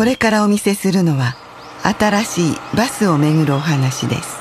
これからお見せするのは新しいバスをめぐるお話です。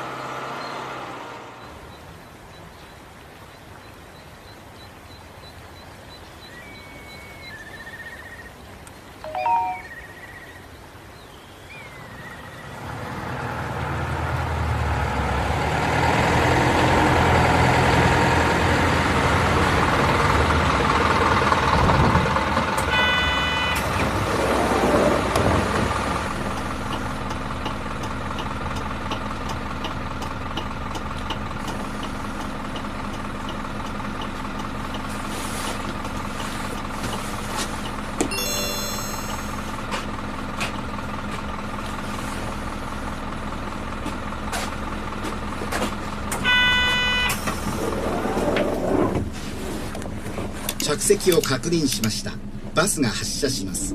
着席を確認しました。バスが発車します。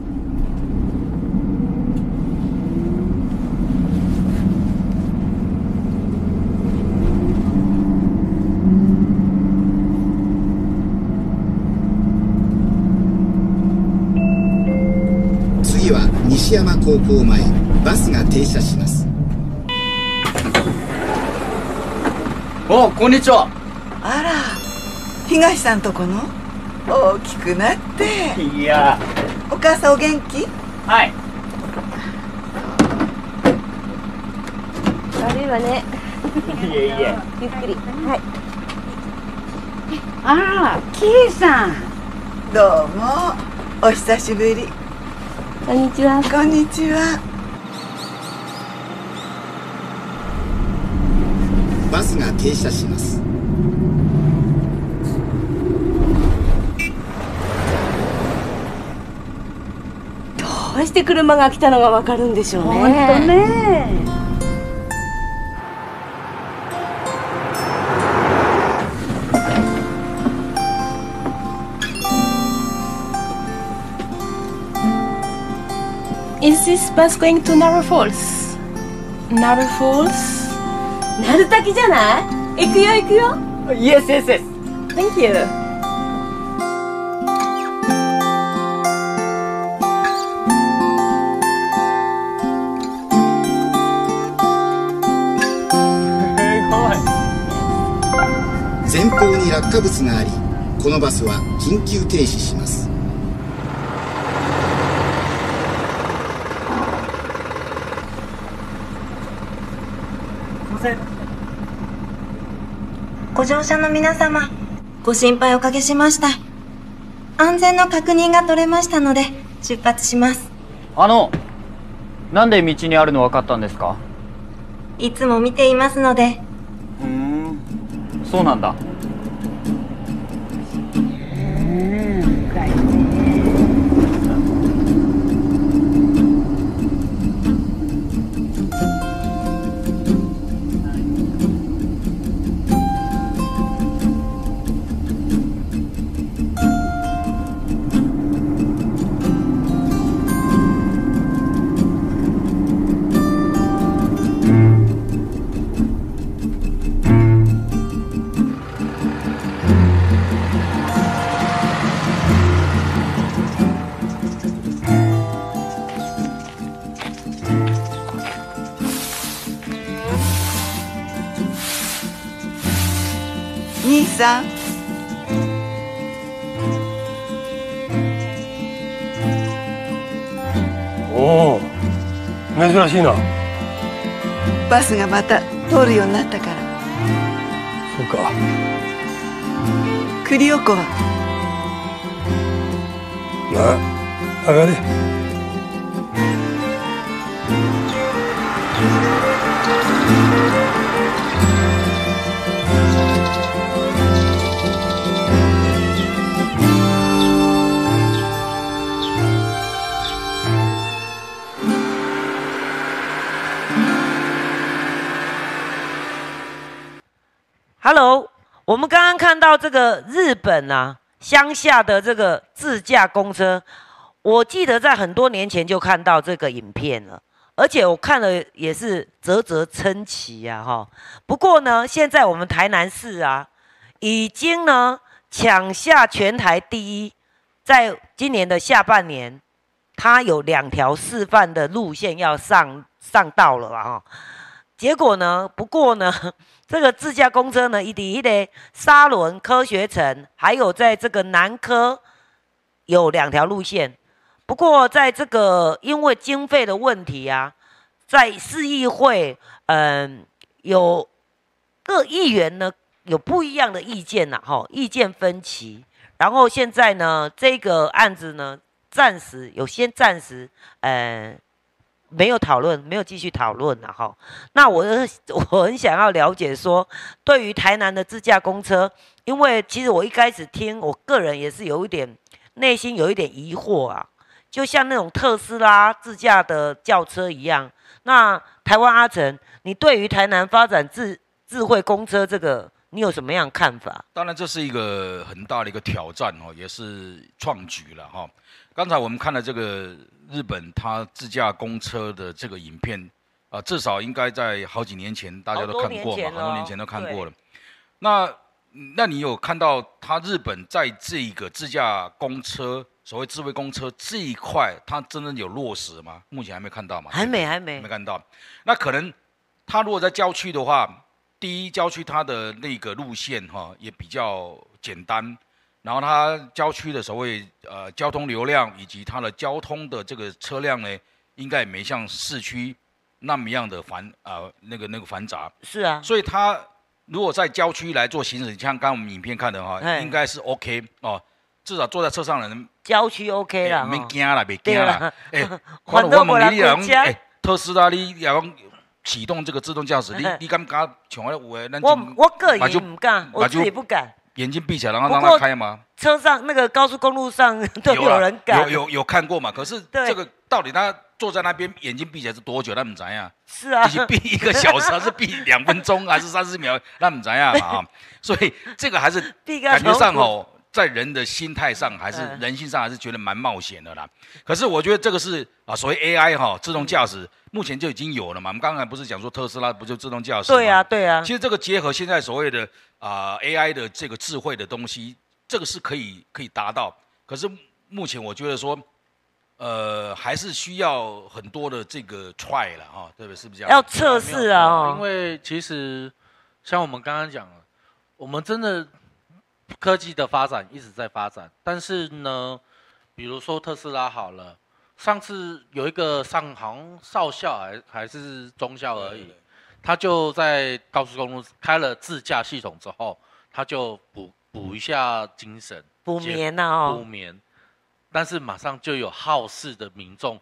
次は西山高校前バスが停車します。おこんにちは。あら東さんとこの？大きくなって。いや。お母さんお元気？はい。悪いわね。いえいえ。ゆっくり。はい。あら、キイさん。どうも。お久しぶり。こんにちは。こんにちは。バスが停車しますどうして車が来たのがわかるんでしょうねほんとね。Is this bus going to Narrow Falls? Narrow Falls? なるたきじゃない行くよ行くよ Yes, yes, yes Thank you. 落下物がありこのバスは緊急停止します。ご乗車の皆様、ご心配おかけしました。安全の確認が取れましたので、出発します。あのなんで道にあるの分かったんですか？いつも見ていますので、うーんそうなんだ珍しいな。バスがまた通るようになったから。そうか。栗おこはな上がれ，Hello，我们刚刚看到这个日本啊乡下的这个自驾公车，我记得在很多年前就看到这个影片了，而且我看了也是啧啧称奇呀哈。不过呢，现在我们台南市啊，已经呢抢下全台第一，在今年的下半年它有两条示范的路线要上上道了啊、哈。结果呢，不过呢，这个自驾公车呢，以第一的沙仑科学城，还有在这个南科有两条路线。不过在这个因为经费的问题啊，在市议会，嗯、有各议员呢有不一样的意见呐、哈，意见分歧。然后现在呢，这个案子呢，暂时有先暂时，呃，没有讨论，没有继续讨论了哈。那我 我很想要了解说，对于台南的自驾公车，因为其实我一开始听，我个人也是有一点内心有一点疑惑啊，就像那种特斯拉自驾的轿车一样。那台湾阿成，你对于台南发展智智慧公车这个，你有什么样看法？当然，这是一个很大的一个挑战哦，也是创举了哈。刚才我们看了这个日本它自驾公车的这个影片啊、至少应该在好几年前大家都看过嘛，很多年前都看过了。那那你有看到它日本在这个自驾公车，所谓智慧公车这一块，它真的有落实吗？目前还没看到嘛？还没，还没没。看到。那可能它如果在郊区的话，第一郊区它的那个路线哈、也比较简单，然后它郊区的所谓呃交通流量以及它的交通的这个车辆呢，应该也没像市区那么样的繁啊、那个那个繁杂，是啊，所以它如果在郊区来做行驶，像刚刚我们影片看的哈、哎。应该是 OK 哦，至少坐在车上的人郊区 OK 啦，没哈。惊啦，没惊对啦。啦。哎，反看我问你，你讲哎，特斯拉你也讲启动这个自动驾驶，你你敢不敢像我有的，咱我就我个人不敢，我就自己不敢。眼睛闭起来，然后让不过它开吗？车上那个高速公路上 都有人敢，有有有看过嘛？可是这个到底他坐在那边眼睛闭起来是多久？那唔知呀。是啊，是闭一个小时，还是闭两分钟，还是三十秒？那唔知呀嘛啊。所以这个还是感觉上哦，在人的心态上还是嗯人性上还是觉得蛮冒险的啦。可是我觉得这个是啊，所谓 AI 哈，自动驾驶目前就已经有了嘛。我们刚才不是讲说特斯拉不就自动驾驶？对啊，。对啊其，实这个结合现在所谓的啊、AI 的这个智慧的东西，这个是可以可以达到。可是目前我觉得说，呃，还是需要很多的这个 try 了哈，对不对？是不是这样？要测试啊，因哦为其实像我们刚刚讲了，我们真的科技的发展一直在发展，但是呢，比如说特斯拉好了，上次有一个上好像少校还还是中校而已，他就在高速公路开了自驾系统之后，他就补补一下精神，补眠呐，哦，补眠，但是马上就有好事的民众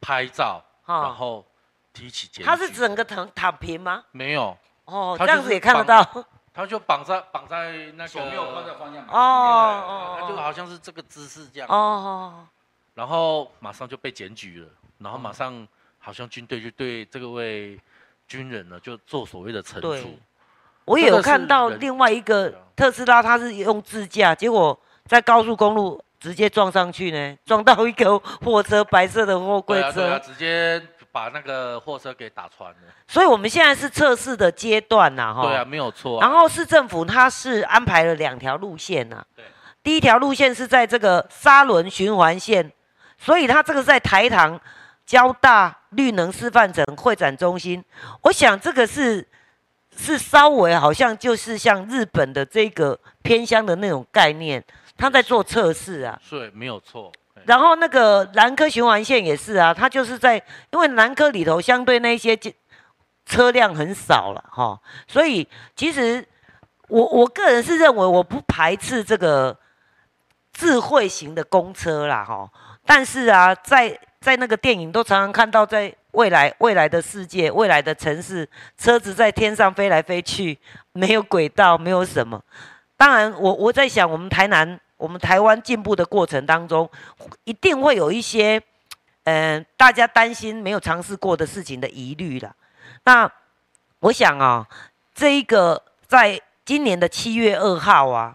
拍照，然哦，后提起检举。他是整个躺躺平吗？没有，哦，就是这样子也看得到，他就绑在绑在那个，手没有放在方向盘哦哦他就哦。好像是这个姿势这样，哦，然后马上就被检举了，然后马上好像军队就对这个位军人呢就做所谓的惩处。我也有看到另外一个特斯拉，它是用自驾，结果在高速公路直接撞上去呢，撞到一个货车，白色的货柜对啊对啊，车。直接把那个货车给打穿了。所以我们现在是测试的阶段呐，哈。对啊，没有错啊。然后市政府它是安排了两条路线呐、对第一条路线是在这个沙仑循环线，所以它这个在台糖交大绿能示范城会展中心，我想这个是是稍微好像就是像日本的这个偏乡的那种概念，他在做测试啊。是，没有错。然后那个南科循环线也是啊，它就是在因为南科里头相对那些车辆很少了哈，所以其实我我个人是认为我不排斥这个智慧型的公车啦哈，但是啊，在在那个电影都常常看到，在未来未来的世界、未来的城市，车子在天上飞来飞去，没有轨道，没有什么。当然我，我在想，我们台南、我们台湾进步的过程当中，一定会有一些，嗯、大家担心没有尝试过的事情的疑虑啦。那我想啊，这一个在今年的七月二号啊，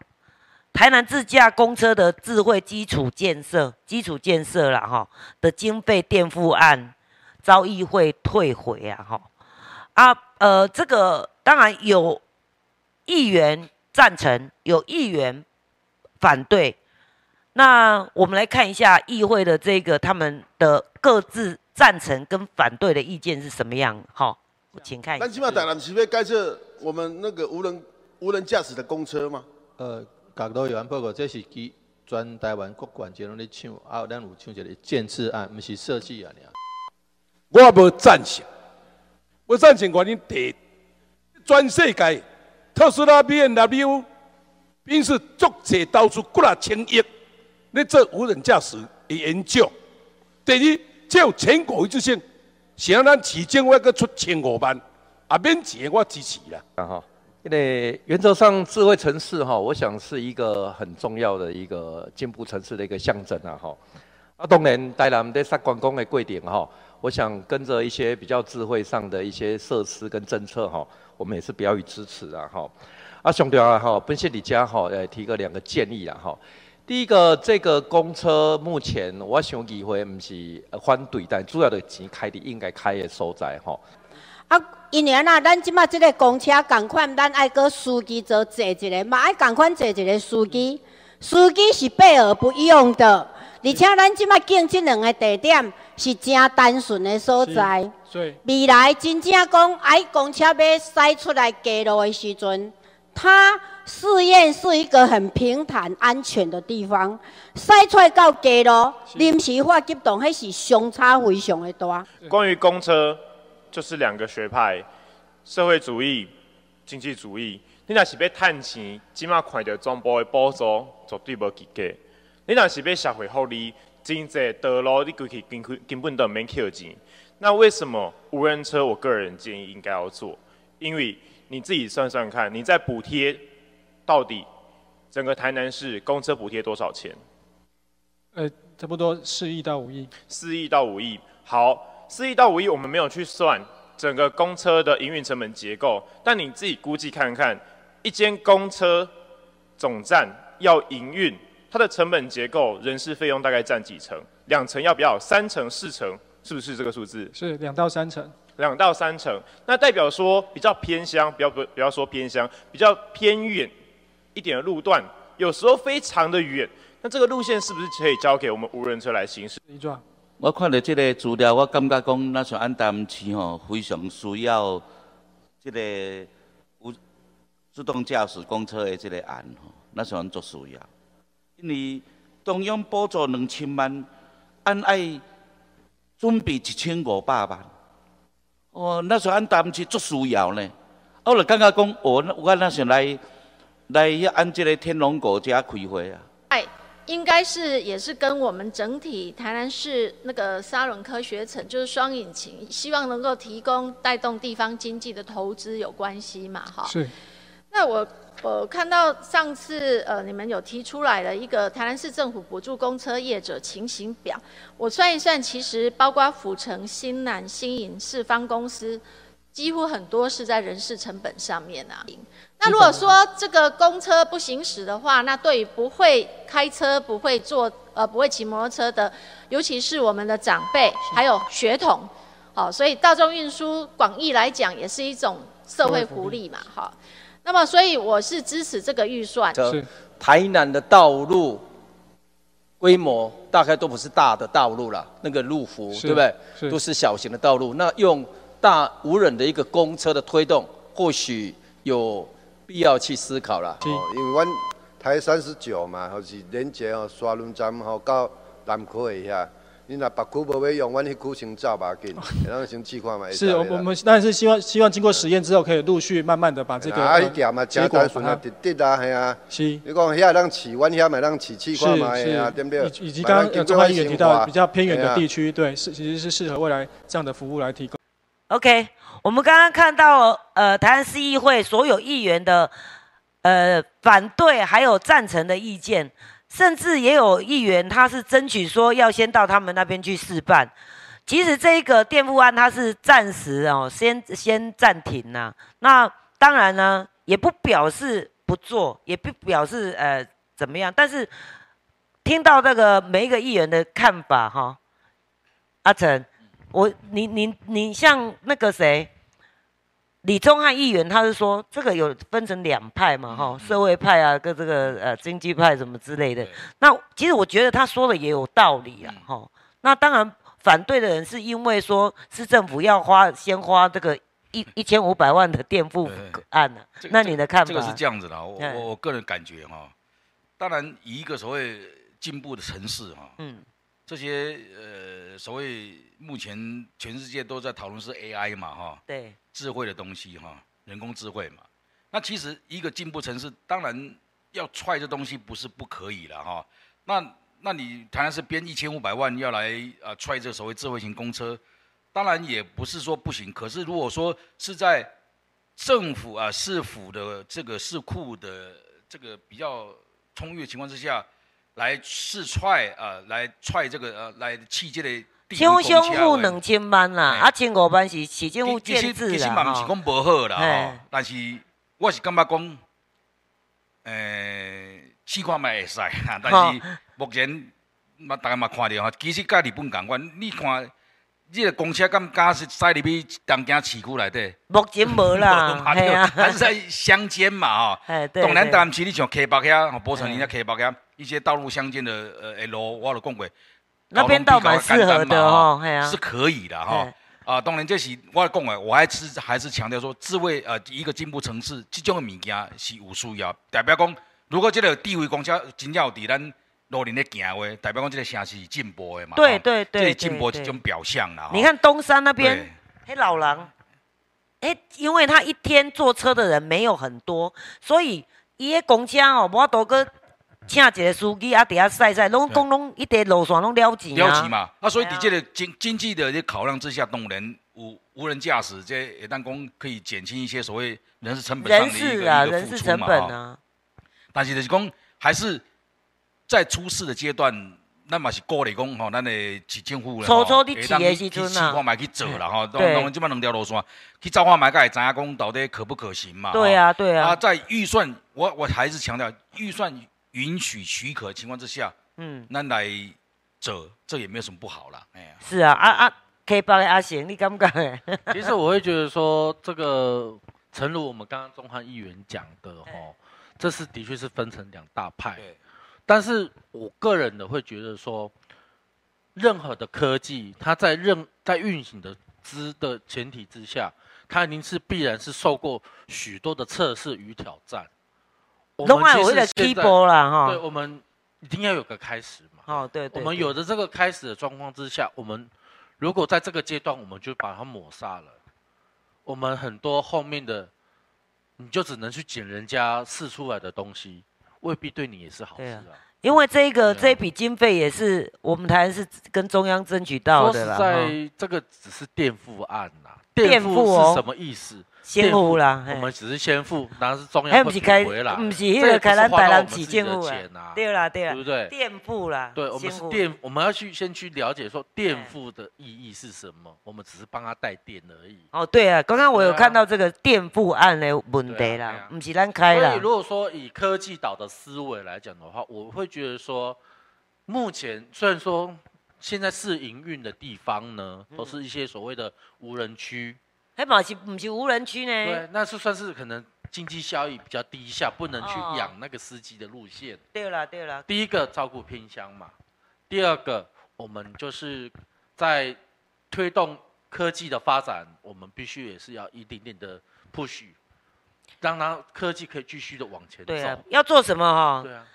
台南自驾公车的智慧基础建设、基础建设啦哈的经费垫付案遭议会退回啊哈啊呃，这个当然有议员赞成，有议员反对。那我们来看一下议会的这个他们的各自赞成跟反对的意见是什么样。好，请看一下。但起码台南市要盖设我们那个无人无人驾驶的公车吗？呃，港岛有人报告，这是基全台湾各管节拢咧抢，啊，咱有抢一个建制案，毋是设计案尔。我无赞成，我赞成原因第一，全世界特斯拉、B N W，因此足济投资几啊千亿，咧做无人驾驶的研究。第二，这有全国一致性，是让咱市政府搁出千五万，啊免钱我支持啦。啊哈，因为原则上智慧城市哈，我想是一个很重要的一个进步城市的一个象征啊哈。啊，当然台南在杀关公的贵点哈。我想跟着一些比较智慧上的一些设施跟政策哈，我们也是表予支持啊哈。啊，上条啊哈，本县李家哈，呃，提个两个建议啦吼。第一个，这个公车目前我想机会不是反对，但主要的钱开的应该开的所在吼。啊，因为啊，咱即马即个公车共款，咱爱个司机做坐一个，嘛爱共款坐一个司机，司机是备而不用的。而且咱即马建这两个地点是真单纯的所在。未来真正讲，爱，公车要驶出来街路的时阵，它试验是一个很平坦、安全的地方。驶出来到街路，临时化急动，迄是相差非常的大。关于公车，就是两个学派：社会主义、经济主义。你若是要趁钱，即马看到总部的补助，绝对无及格。你若是要社会福利，真济道路你规去根根根本都免扣钱。那为什么无人车？我个人建议应该要做，因为你自己算算看，你在补贴到底整个台南市公车补贴多少钱？呃，差不多四亿到五亿。四亿到五亿，好，四亿到五亿我们没有去算整个公车的营运成本结构，但你自己估计看看，一间公车总站要营运。它的成本结构，人事费用大概占几成？两成要不要？三成、四成，是不是这个数字？是两到三成。两到三成，那代表说比较偏乡，不要不不要说偏乡，比较偏远一点的路段，有时候非常的远，那这个路线是不是可以交给我们无人车来行驶？我看到这个资料，我感觉讲，那像安淡市吼，非常需要这个无自动驾驶公车的这个案吼，那像做需要。因为中央补助两千万，按爱准备一千五百万，哦，那时候按当时足需要呢。我就感觉讲，哦，我那想来来按这个天龙国家开会啊。哎，应该是也是跟我们整体台南市那个沙仑科学城，就是双引擎，希望能够提供带动地方经济的投资有关系嘛，哈。是。那我。我看到上次呃，你们有提出来的一个台南市政府补助公车业者情形表，我算一算，其实包括府城、新南、新营、四方公司，几乎很多是在人事成本上面啊。那如果说这个公车不行驶的话，那对于不会开车、不会坐呃不会骑摩托车的，尤其是我们的长辈还有血统，好，所以大众运输广义来讲也是一种社会福利嘛，好。那么，所以我是支持这个预算。是台南的道路规模大概都不是大的道路了，那个路幅对不对？都是小型的道路。那用大无人的一个公车的推动，或许有必要去思考了。哦，因为阮台三十九嘛，或是连接哦，刷轮站吼到南科一下。你若别区无要用，阮迄区先走吧紧，让先试看嘛。是，我们当然是希望希望经过实验之后，可以陆续慢慢的把这个啊，一点嘛，简单顺啊，直直啊，系啊。是。你讲遐让试，阮遐嘛让试试看嘛，系啊，对不对？以及刚刚中华议员提到比较偏远的地区，对，是其实是适合未来这样的服务来提供。OK，我们刚刚看到呃，台湾市议会所有议员的呃反对还有赞成的意见。甚至也有议员，他是争取说要先到他们那边去试办。其实这一个垫付案，它是暂时哦，先先暂停呐。那当然呢，也不表示不做，也不表示呃怎么样。但是听到这个每一个议员的看法哈，阿成，我你你你像那个谁，李宗翰议员他是说这个有分成两派嘛，哈，社会派啊跟这个呃经济派什么之类的。那其实我觉得他说的也有道理啊，哈。那当然反对的人是因为说市政府要花先花这个一 一千五百万的垫付案呢。那你的看法？这个是这样子的，我我我个人感觉哈，当然以一个所谓进步的城市哈，嗯，这些呃所谓目前全世界都在讨论是 AI 嘛，哈，对。智慧的东西哈，人工智慧嘛，那其实一个进步城市，当然要踹这东西不是不可以了哈。那那你台南是编一千五百万要来啊踹这所谓智慧型公车，当然也不是说不行。可是如果说是在政府啊市府的这个市库的这个比较充裕的情况之下，来试踹啊来踹这个呃来气这个。乡乡户两千万啦，啊，千五万是市政府建制啦，其实嘛，毋是讲无好啦，吼。但是我是感觉讲，诶，试看嘛会使，但是目前嘛，大家嘛看着吼，其实甲日本共款，你看，这个公车敢敢是驶入去东京市区内底？目前无啦，系啊，还是在乡间嘛，吼。当然，当时你像 K 北遐，吼，波城林遐 K 北遐，一些道路相间的呃 L，，我都讲过。那边倒蛮适合的哦，是可以的哈。啊，当然这是我讲的，我还是还是强调说，智慧呃一个进步城市，这种物件是有需要。代表讲，如果这个地位公车真正有伫咱路里咧行话，代表讲这个城市进步的嘛。对对对，这进步这种表象啦。你看东山那边，嘿老狼，哎，因为他一天坐车的人没有很多，所以伊个公车哦，我多个。请一个司机啊，底下晒晒，拢讲拢一条路线拢了钱啊。了钱嘛，啊，所以伫这个经经济的这考量之下，当然无无人驾驶这也当讲可以减轻一些所谓人事成本上的一个一个付出嘛。但是就是讲，还是在出事的阶段，那嘛是鼓励讲吼，咱的市政府啦，初初的起的时阵啊，去试看卖去做啦吼。当然，即摆两条路线去造化买，才会知影讲到底可不可行嘛。对啊，对啊。啊，在预算，我我还是强调预算。允许许可的情况之下，嗯，那来者，这也没有什么不好了。哎呀，是啊，啊啊，可以帮阿贤，你敢不敢？其实我会觉得说，这个诚如我们刚刚中汉议员讲的哦，这是的确是分成两大派。但是我个人的会觉得说，任何的科技，它在任在运行的之的前提之下，它一定是必然是受过许多的测试与挑战。另外，我的 keyboard 啦，哈，对，我们一定要有个开始嘛。哦，对对。我们有的这个开始的状况之下，我们如果在这个阶段，我们就把它抹杀了，我们很多后面的，你就只能去捡人家试出来的东西，未必对你也是好事啊。因为这个这笔经费也是我们台湾是跟中央争取到的啦。在这个只是垫付案呐，垫付是什么意思？先付啦，我们只是先付，然后是中央不回来，不是那个开咱台南起建付啊，对啦对啦，对不对？垫付啦，对，我们是垫，我们要去先去了解说垫付的意义是什么，我们只是帮他带电而已。哦，对啊，刚刚我有看到这个垫付案的问题啦，不是咱开啦。所以如果说以科技岛的思维来讲的话，我会觉得说，目前虽然说现在试营运的地方呢，都是一些所谓的无人区。黑马是不是无人区呢？对，那是算是可能经济效益比较低下，不能去养那个司机的路线。对了，对了。第一个照顾偏乡嘛，第二个我们就是在推动科技的发展，我们必须也是要一点点的 push，让它科技可以继续的往前走。对啊，要做什么哈？对啊，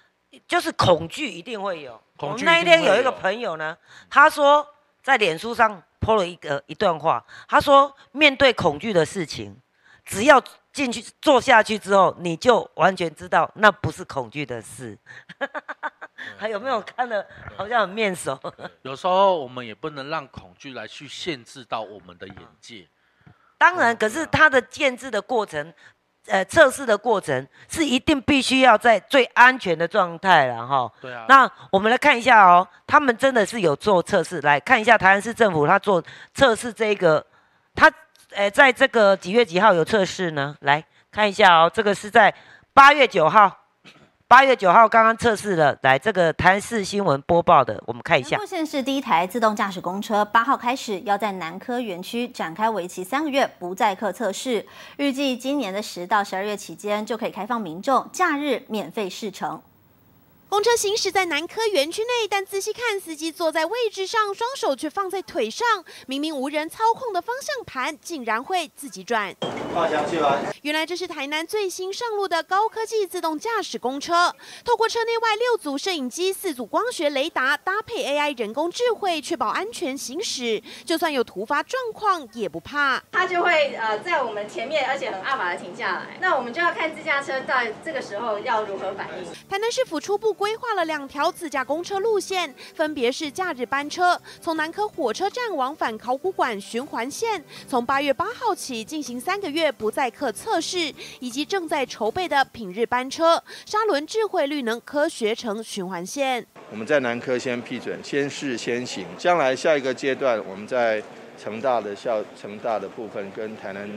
就是恐惧一定会有。恐惧那一天有一个朋友呢，他说在脸书上。抛了一个一段话，他说：“面对恐惧的事情，只要进去做下去之后，你就完全知道那不是恐惧的事。”还有没有看的？好像很面熟。有时候我们也不能让恐惧来去限制到我们的眼界。当然，可是他的建制的过程。呃，测试的过程是一定必须要在最安全的状态了哈。对啊。那我们来看一下哦，他们真的是有做测试，来看一下台湾市政府他做测试这个，他呃在这个几月几号有测试呢？来看一下哦，这个是在八月九号，八月九号刚刚测试了，来这个台视新闻播报的，我们看一下南。县市第一台自动驾驶公车八号开始要在南科园区展开为期三个月不载客测试，预计今年的十到十二月期间就可以开放民众假日免费试乘。公车行驶在南科园区内，但仔细看，司机坐在位置上，双手却放在腿上，明明无人操控的方向盘竟然会自己转。放下去吧。原来这是台南最新上路的高科技自动驾驶公车，透过车内外六组摄影机、四组光学雷达，搭配 AI 人工智慧，确保安全行驶。就算有突发状况，也不怕。它就会呃在我们前面，而且很阿法的停下来。那我们就要看自驾车在这个时候要如何反应。台南市府初步规划了两条自驾公车路线，分别是假日班车，从南科火车站往返考古馆循环线，从八月八号起进行三个月不载客测试，以及正在筹备的品日班车沙轮智慧绿能科学城循环线。我们在南科先批准，先试先行，将来下一个阶段，我们在成大的校成大的部分跟台南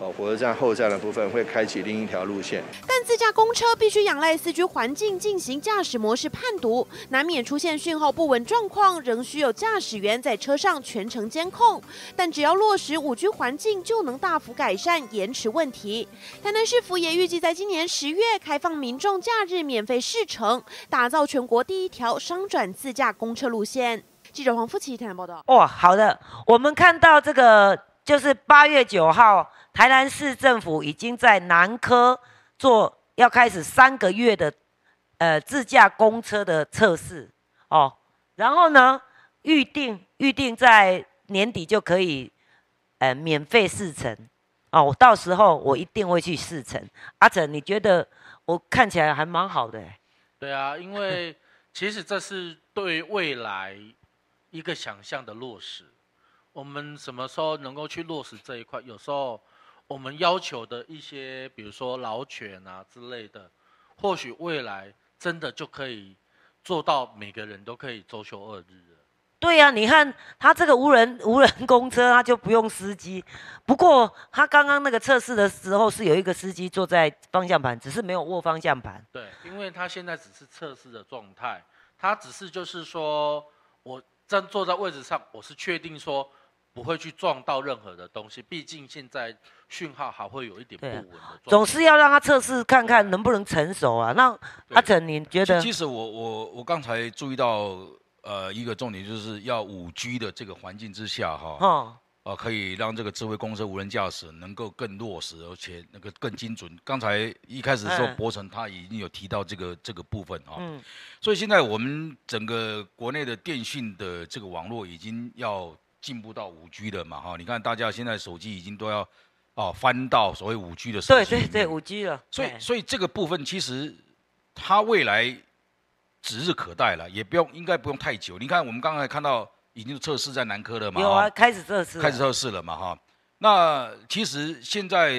呃火车站后站的部分会开启另一条路线。但自驾公车必须仰赖四 G 环境进行驾驶模式判读，难免出现讯号不稳状况，仍需有驾驶员在车上全程监控。但只要落实五 G 环境，就能大幅改善延迟问题。台南市府也预计在今年十月开放民众假日免费试乘，打造全国第一条商转自驾公车路线。记者黄富琪台南报道。哇，好的，我们看到这个就是八月九号，台南市政府已经在南科做要开始三个月的呃自驾公车的测试哦，然后呢，预定预定在年底就可以呃免费试乘哦，我到时候我一定会去试乘。阿成，你觉得我看起来还蛮好的欸？对啊，因为 其实这是对未来一个想象的落实。我们什么时候能够去落实这一块？有时候我们要求的一些，比如说老犬啊之类的，或许未来真的就可以做到每个人都可以周休二日了。对呀、你看他这个无人无人公车，他就不用司机。不过他刚刚那个测试的时候是有一个司机坐在方向盘，只是没有握方向盘。对，因为他现在只是测试的状态，他只是就是说我站坐在位置上，我是确定说不会去撞到任何的东西，毕竟现在讯号还会有一点不稳的状。总是要让他测试看看能不能成熟啊。那阿成，你觉得？其实我我我刚才注意到，呃，一个重点就是要五 G 的这个环境之下，哈，哦呃，可以让这个智慧公车无人驾驶能够更落实，而且那个更精准。刚才一开始的时候，嗯博成他已经有提到这个这个部分啊，嗯所以现在我们整个国内的电讯的这个网络已经要进步到五 G 了嘛，哈，你看大家现在手机已经都要哦翻到所谓五 G 的手机对对对，五 G 了。所以，哎所以这个部分其实它未来指日可待了，也不用应该不用太久。你看，我们刚才看到已经测试在南科了嘛，有啊，哈开始测试了，开始测试了嘛，哈。那其实现在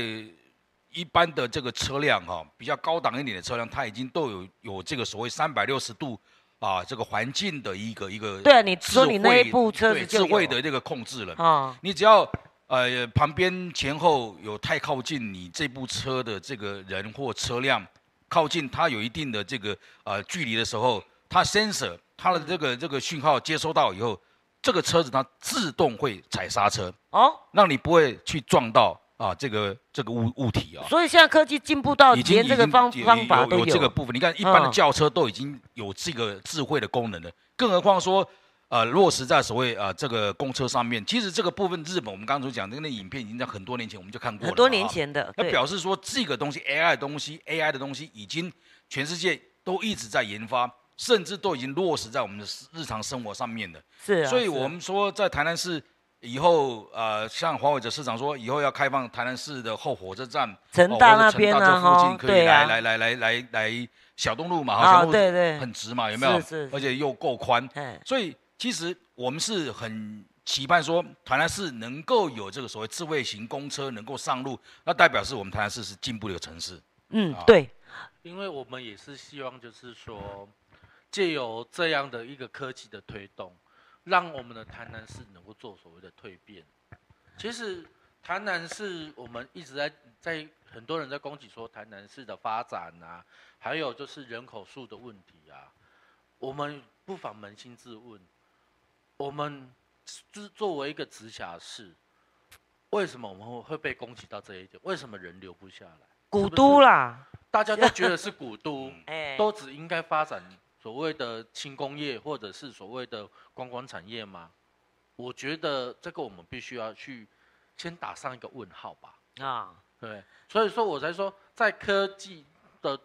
一般的这个车辆哈，比较高档一点的车辆，它已经都有有这个所谓三百六十度啊这个环境的一个一个对啊你说你那一部车子智慧的这个控制了啊。你只要呃旁边前后有太靠近你这部车的这个人或车辆靠近它有一定的这个呃距离的时候，它 sensor 它的这个这个讯号接收到以后，这个车子它自动会踩刹车哦，让你不会去撞到啊这个这个物物体啊。所以现在科技进步到连这个方方法都有有这个部分。你看，一般的嗯轿车都已经有这个智慧的功能了，更何况说，呃，落实在所谓啊、呃、这个公车上面。其实这个部分，日本我们刚刚所讲的那个影片，已经在很多年前我们就看过了，很多年啊前的对那表示说，这个东西 AI 的东西，AI 的东西已经全世界都一直在研发，甚至都已经落实在我们的日常生活上面了。所以我们说，在台南市以后，呃，像黄伟哲市长说，以后要开放台南市的后火车站，成大哦或者那边啊成大这附哈近可以来来来来来来小东路嘛，啊哈，小东路对对很直嘛，有没有？是是而且又够宽哎，所以其实我们是很期盼说，台南市能够有这个所谓智慧型公车能够上路，那代表是我们台南市是进步的一个城市。啊，嗯对，因为我们也是希望，就是说，借由这样的一个科技的推动，让我们的台南市能够做所谓的蜕变。其实台南市我们一直在在很多人在攻击说台南市的发展啊，还有就是人口数的问题啊，我们不妨扪心自问，我们是作为一个直辖市，为什么我们会会被攻击到这一点？为什么人留不下来？古都啦，大家都觉得是古都，哎都只应该发展所谓的轻工业或者是所谓的观光产业吗？我觉得这个我们必须要去先打上一个问号吧。啊，对，所以说我才说，在科技的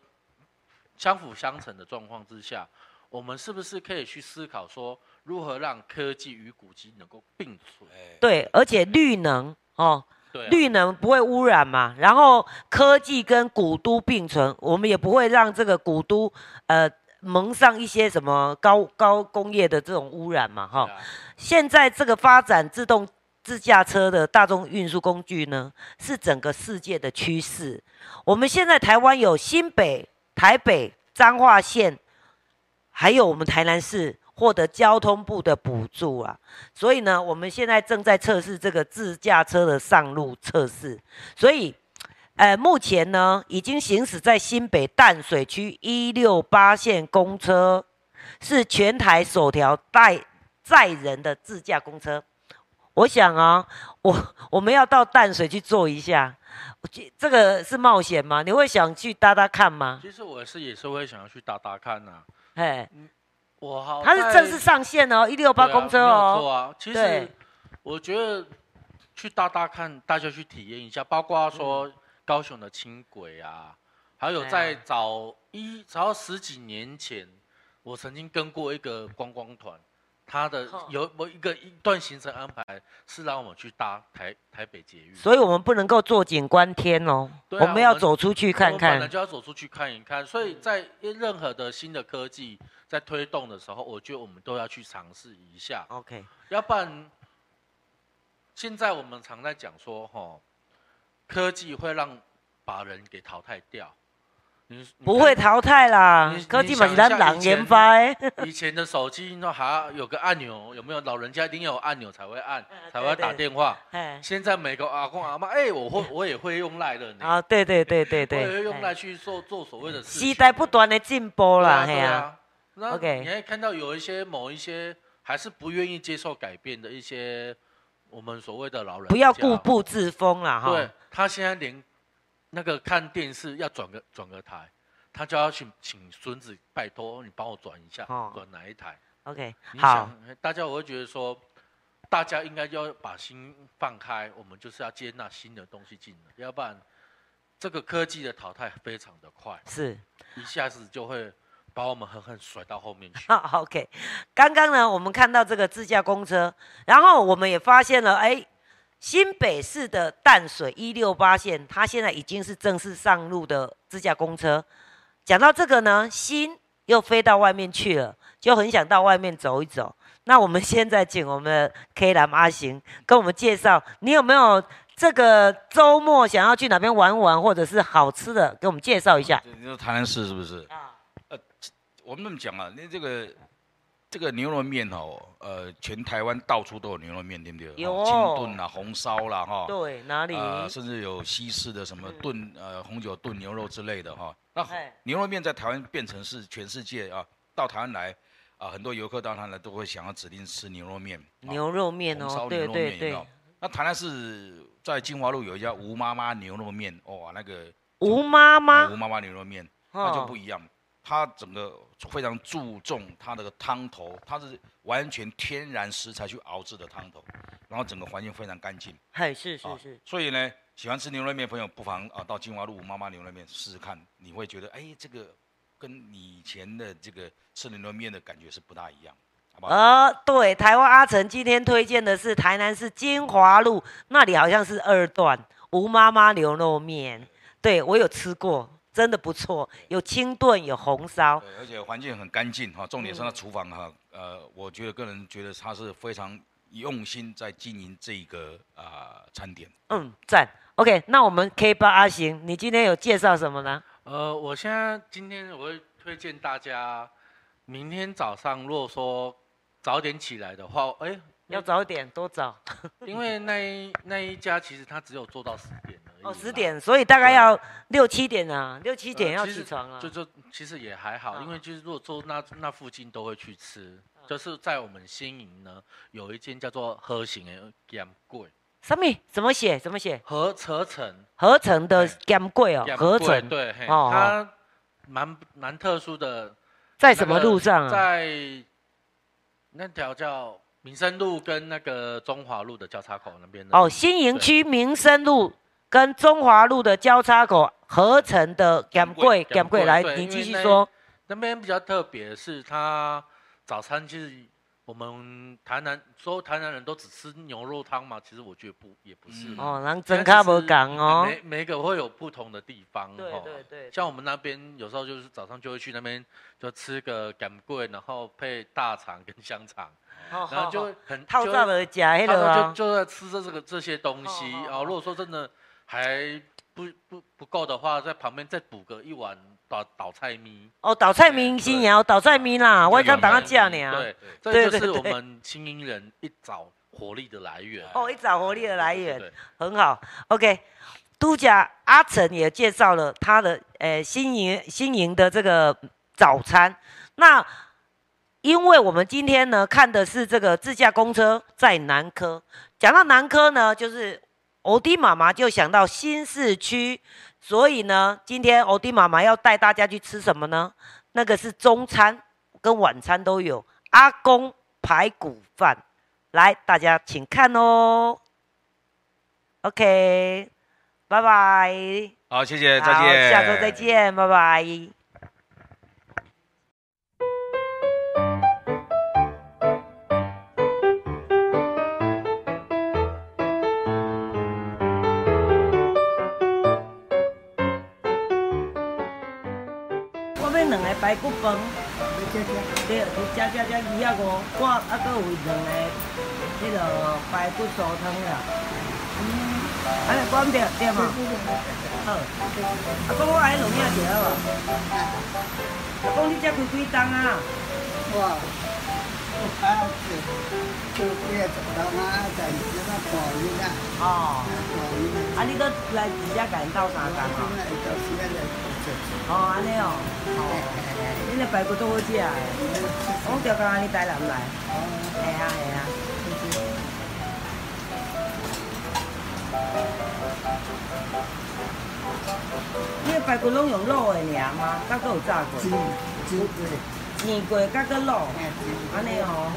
相辅相成的状况之下，我们是不是可以去思考说，如何让科技与古迹能够并存？对，而且绿能哦，对啊绿能不会污染嘛，然后科技跟古都并存，我们也不会让这个古都呃蒙上一些什么高高工业的这种污染嘛，哈、现在这个发展自动自驾车的大众运输工具呢，是整个世界的趋势。我们现在台湾有新北、台北、彰化县，还有我们台南市获得交通部的补助啊，所以呢，我们现在正在测试这个自驾车的上路测试，所以。呃，目前呢，已经行驶在新北淡水区一六八线公车，是全台首条带载人的自驾公车。我想啊，我我们要到淡水去坐一下，我觉这个是冒险吗？你会想去搭搭看吗？其实我是也是会想要去搭搭看呐、哎，我好，它是正式上线哦，一六八公车哦。错啊，其对实我觉得去搭搭看，大家去体验一下，包括说高雄的轻轨啊，还有在早一早十几年前，我曾经跟过一个观光团，他的有某一个一段行程安排是让我们去搭台台北捷运，所以我们不能够坐井观天哦，我们要走出去看我们本来看。就要走出去看一看，所以在任何的新的科技在推动的时候，我觉得我们都要去尝试一下。OK，要不然，现在我们常在讲说，哈，科技会让把人给淘汰掉。不会淘汰啦，科技嘛是咱人研发的。以前的手机那还有个按钮，有没有？老人家一定要有按钮才会按，才会打电话。哎现在每个阿公阿妈，哎，我会我也会用赖的呢。啊，对对对对我也会，用来去做做所谓的事时情。代不断的进步啦，嘿啊对啊。那 OK 你还看到有一些某一些还是不愿意接受改变的一些我们所谓的老人，不要固步自封啦，哈。对他现在连那个看电视要转个转个台，他就要请请孙子拜托你帮我转一下，哦转哪一台。OK，你好。想，大家我会觉得说，大家应该要把心放开，我们就是要接纳新的东西进来，要不然这个科技的淘汰非常的快，是。一下子就会把我们狠狠甩到后面去。好，OK。刚刚呢，我们看到这个自驾公车，然后我们也发现了，哎，新北市的淡水一六八线，它现在已经是正式上路的自驾公车。讲到这个呢，心又飞到外面去了，就很想到外面走一走。那我们现在请我们的 K 蓝阿行跟我们介绍，你有没有这个周末想要去哪边玩玩，或者是好吃的，给我们介绍一下。你说台南市是不是？啊，呃，我们这么讲啊，那这个这个牛肉面哦，呃，全台湾到处都有牛肉面，对不对？有哦清炖啦、红烧啦，哈。对哪里呃，甚至有西式的什么炖呃红酒炖牛肉之类的哈。那哎牛肉面在台湾变成是全世界啊，到台湾来啊，很多游客到台湾来都会想要指定吃牛肉面。牛肉面哦红烧，牛肉对对对面有没有，？那台南是在金华路有一家吴妈妈牛肉面，哇，那个吴妈妈吴妈妈牛肉面，哦那就不一样。它整个非常注重它的汤头，它是完全天然食材去熬制的汤头，然后整个环境非常干净。嗨，是是啊是，所以呢，喜欢吃牛肉面的朋友不妨啊到金华路吴妈妈牛肉面试试看，你会觉得哎，这个跟你以前的这个吃牛肉面的感觉是不大一样，好不好？呃，对，台湾阿成今天推荐的是台南市金华路那里好像是二段吴妈妈牛肉面，对我有吃过，真的不错，有清炖，有红烧，对，而且环境很干净哈，重点是它嗯厨房哈，呃，我觉得个人觉得他是非常用心在经营这个啊、餐点。嗯，赞。OK，那我们 K 八阿行，你今天有介绍什么呢？呃，我现在今天我会推荐大家，明天早上如果说早点起来的话，哎，要早一点，多早？因为那一那一家其实他只有做到十点。哦，十点，所以大概要六七点啊，六七点要起床啊。就就其实也还好，因为就是如果坐那那附近都会去吃，就是在我们新营呢有一间叫做合形的咸贵。什么？怎么写？怎么写？合合成合成的咸贵哦，合成对，哦，它蛮蛮特殊的。在什么路上啊？在那条叫。民生路跟那个中华路的交叉口那边哦，新营区民生路跟中华路的交叉口合成的咸贵咸贵，来，您继续说。那边比较特别是，它早餐其实我们台南说台南人都只吃牛肉汤嘛，其实我觉得不也不是哦，人真卡无讲哦。每每个会有不同的地方，对对对。像我们那边有时候就是早上就会去那边就吃个干桂，然后配大肠跟香肠。然后就很套餐而加，就就在吃着这个这些东西啊。如果说真的还不不不够的话，在旁边再补个一碗倒倒菜米。哦，倒菜米新肴，倒菜米啦，我刚等下叫你啊。对，这就是我们青音人一早活力的来源。哦，一早活力的来源，很好。OK，都家阿成也介绍了他的呃新营新营的这个早餐，那。因为我们今天呢看的是这个自驾公车在南科，讲到南科呢，就是欧弟妈妈就想到新市区，所以呢，今天欧弟妈妈要带大家去吃什么呢？那个是中餐跟晚餐都有，阿公排骨饭，来大家请看哦。OK，拜拜。好，谢谢，再见。下周再见，拜拜。排骨饭，对，你食食食二啊五，我还佫有两个迄个排骨酥汤啦。嗯，安尼讲对对嘛？好。啊，讲我爱龙眼食无？啊，讲你才开几档啊？我，我还要吃，就几个钟头啊，暂时那可以啦。哦。啊，你佫来直接甲因斗三工哦？哦，安尼哦，哦，恁的排骨都好食诶，我调讲安尼带来唔来？系啊系啊。你的排骨拢用卤诶尔吗？甲佫有炸过？煎煎过，煎过甲佫卤，安尼哦，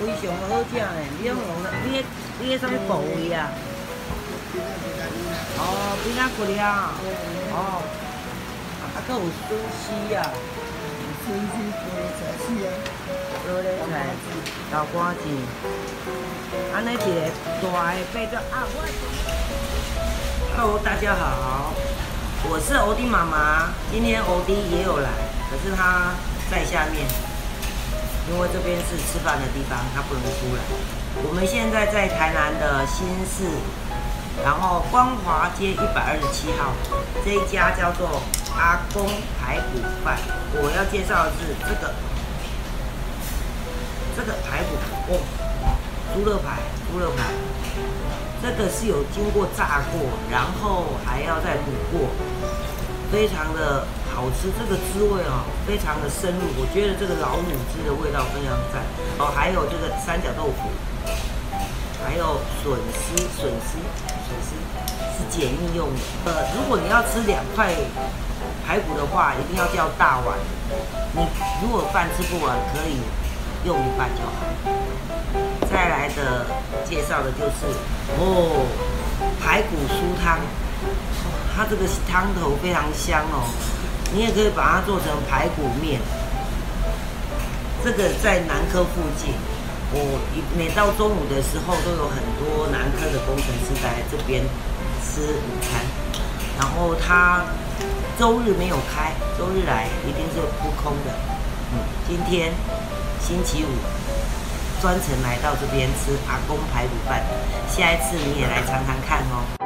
非常好食诶。你用用你个你个什么部位啊？哦，比较贵啊！哦，啊，佫有苏西啊，苏西菠萝菜丝啊，菠萝菜，豆干子，安尼一个大的八角啊！我。Hello，大家好，我是欧弟妈妈。今天欧弟也有来，可是他在下面，因为这边是吃饭的地方，他不能出来。我们现在在台南的新市。然后光华街一百二十七号这一家叫做阿公排骨饭，我要介绍的是这个这个排骨哦，猪肉排，猪肉排，这个是有经过炸过，然后还要再卤过，非常的好吃，这个滋味哦，非常的深入，我觉得这个老卤汁的味道非常赞。哦，还有这个三角豆腐，还有笋丝，笋丝。笋丝是解腻用的。呃，如果你要吃两块排骨的话，一定要叫大碗。你如果饭吃不完，可以用一半就好。再来的介绍的就是哦，排骨酥汤，它这个汤头非常香哦。你也可以把它做成排骨面。这个在南科附近。我每到中午的时候，都有很多南科的工程师在这边吃午餐。然后他周日没有开，周日来一定是扑空的。嗯，今天星期五，专程来到这边吃阿公排骨饭，下一次你也来尝尝看哦。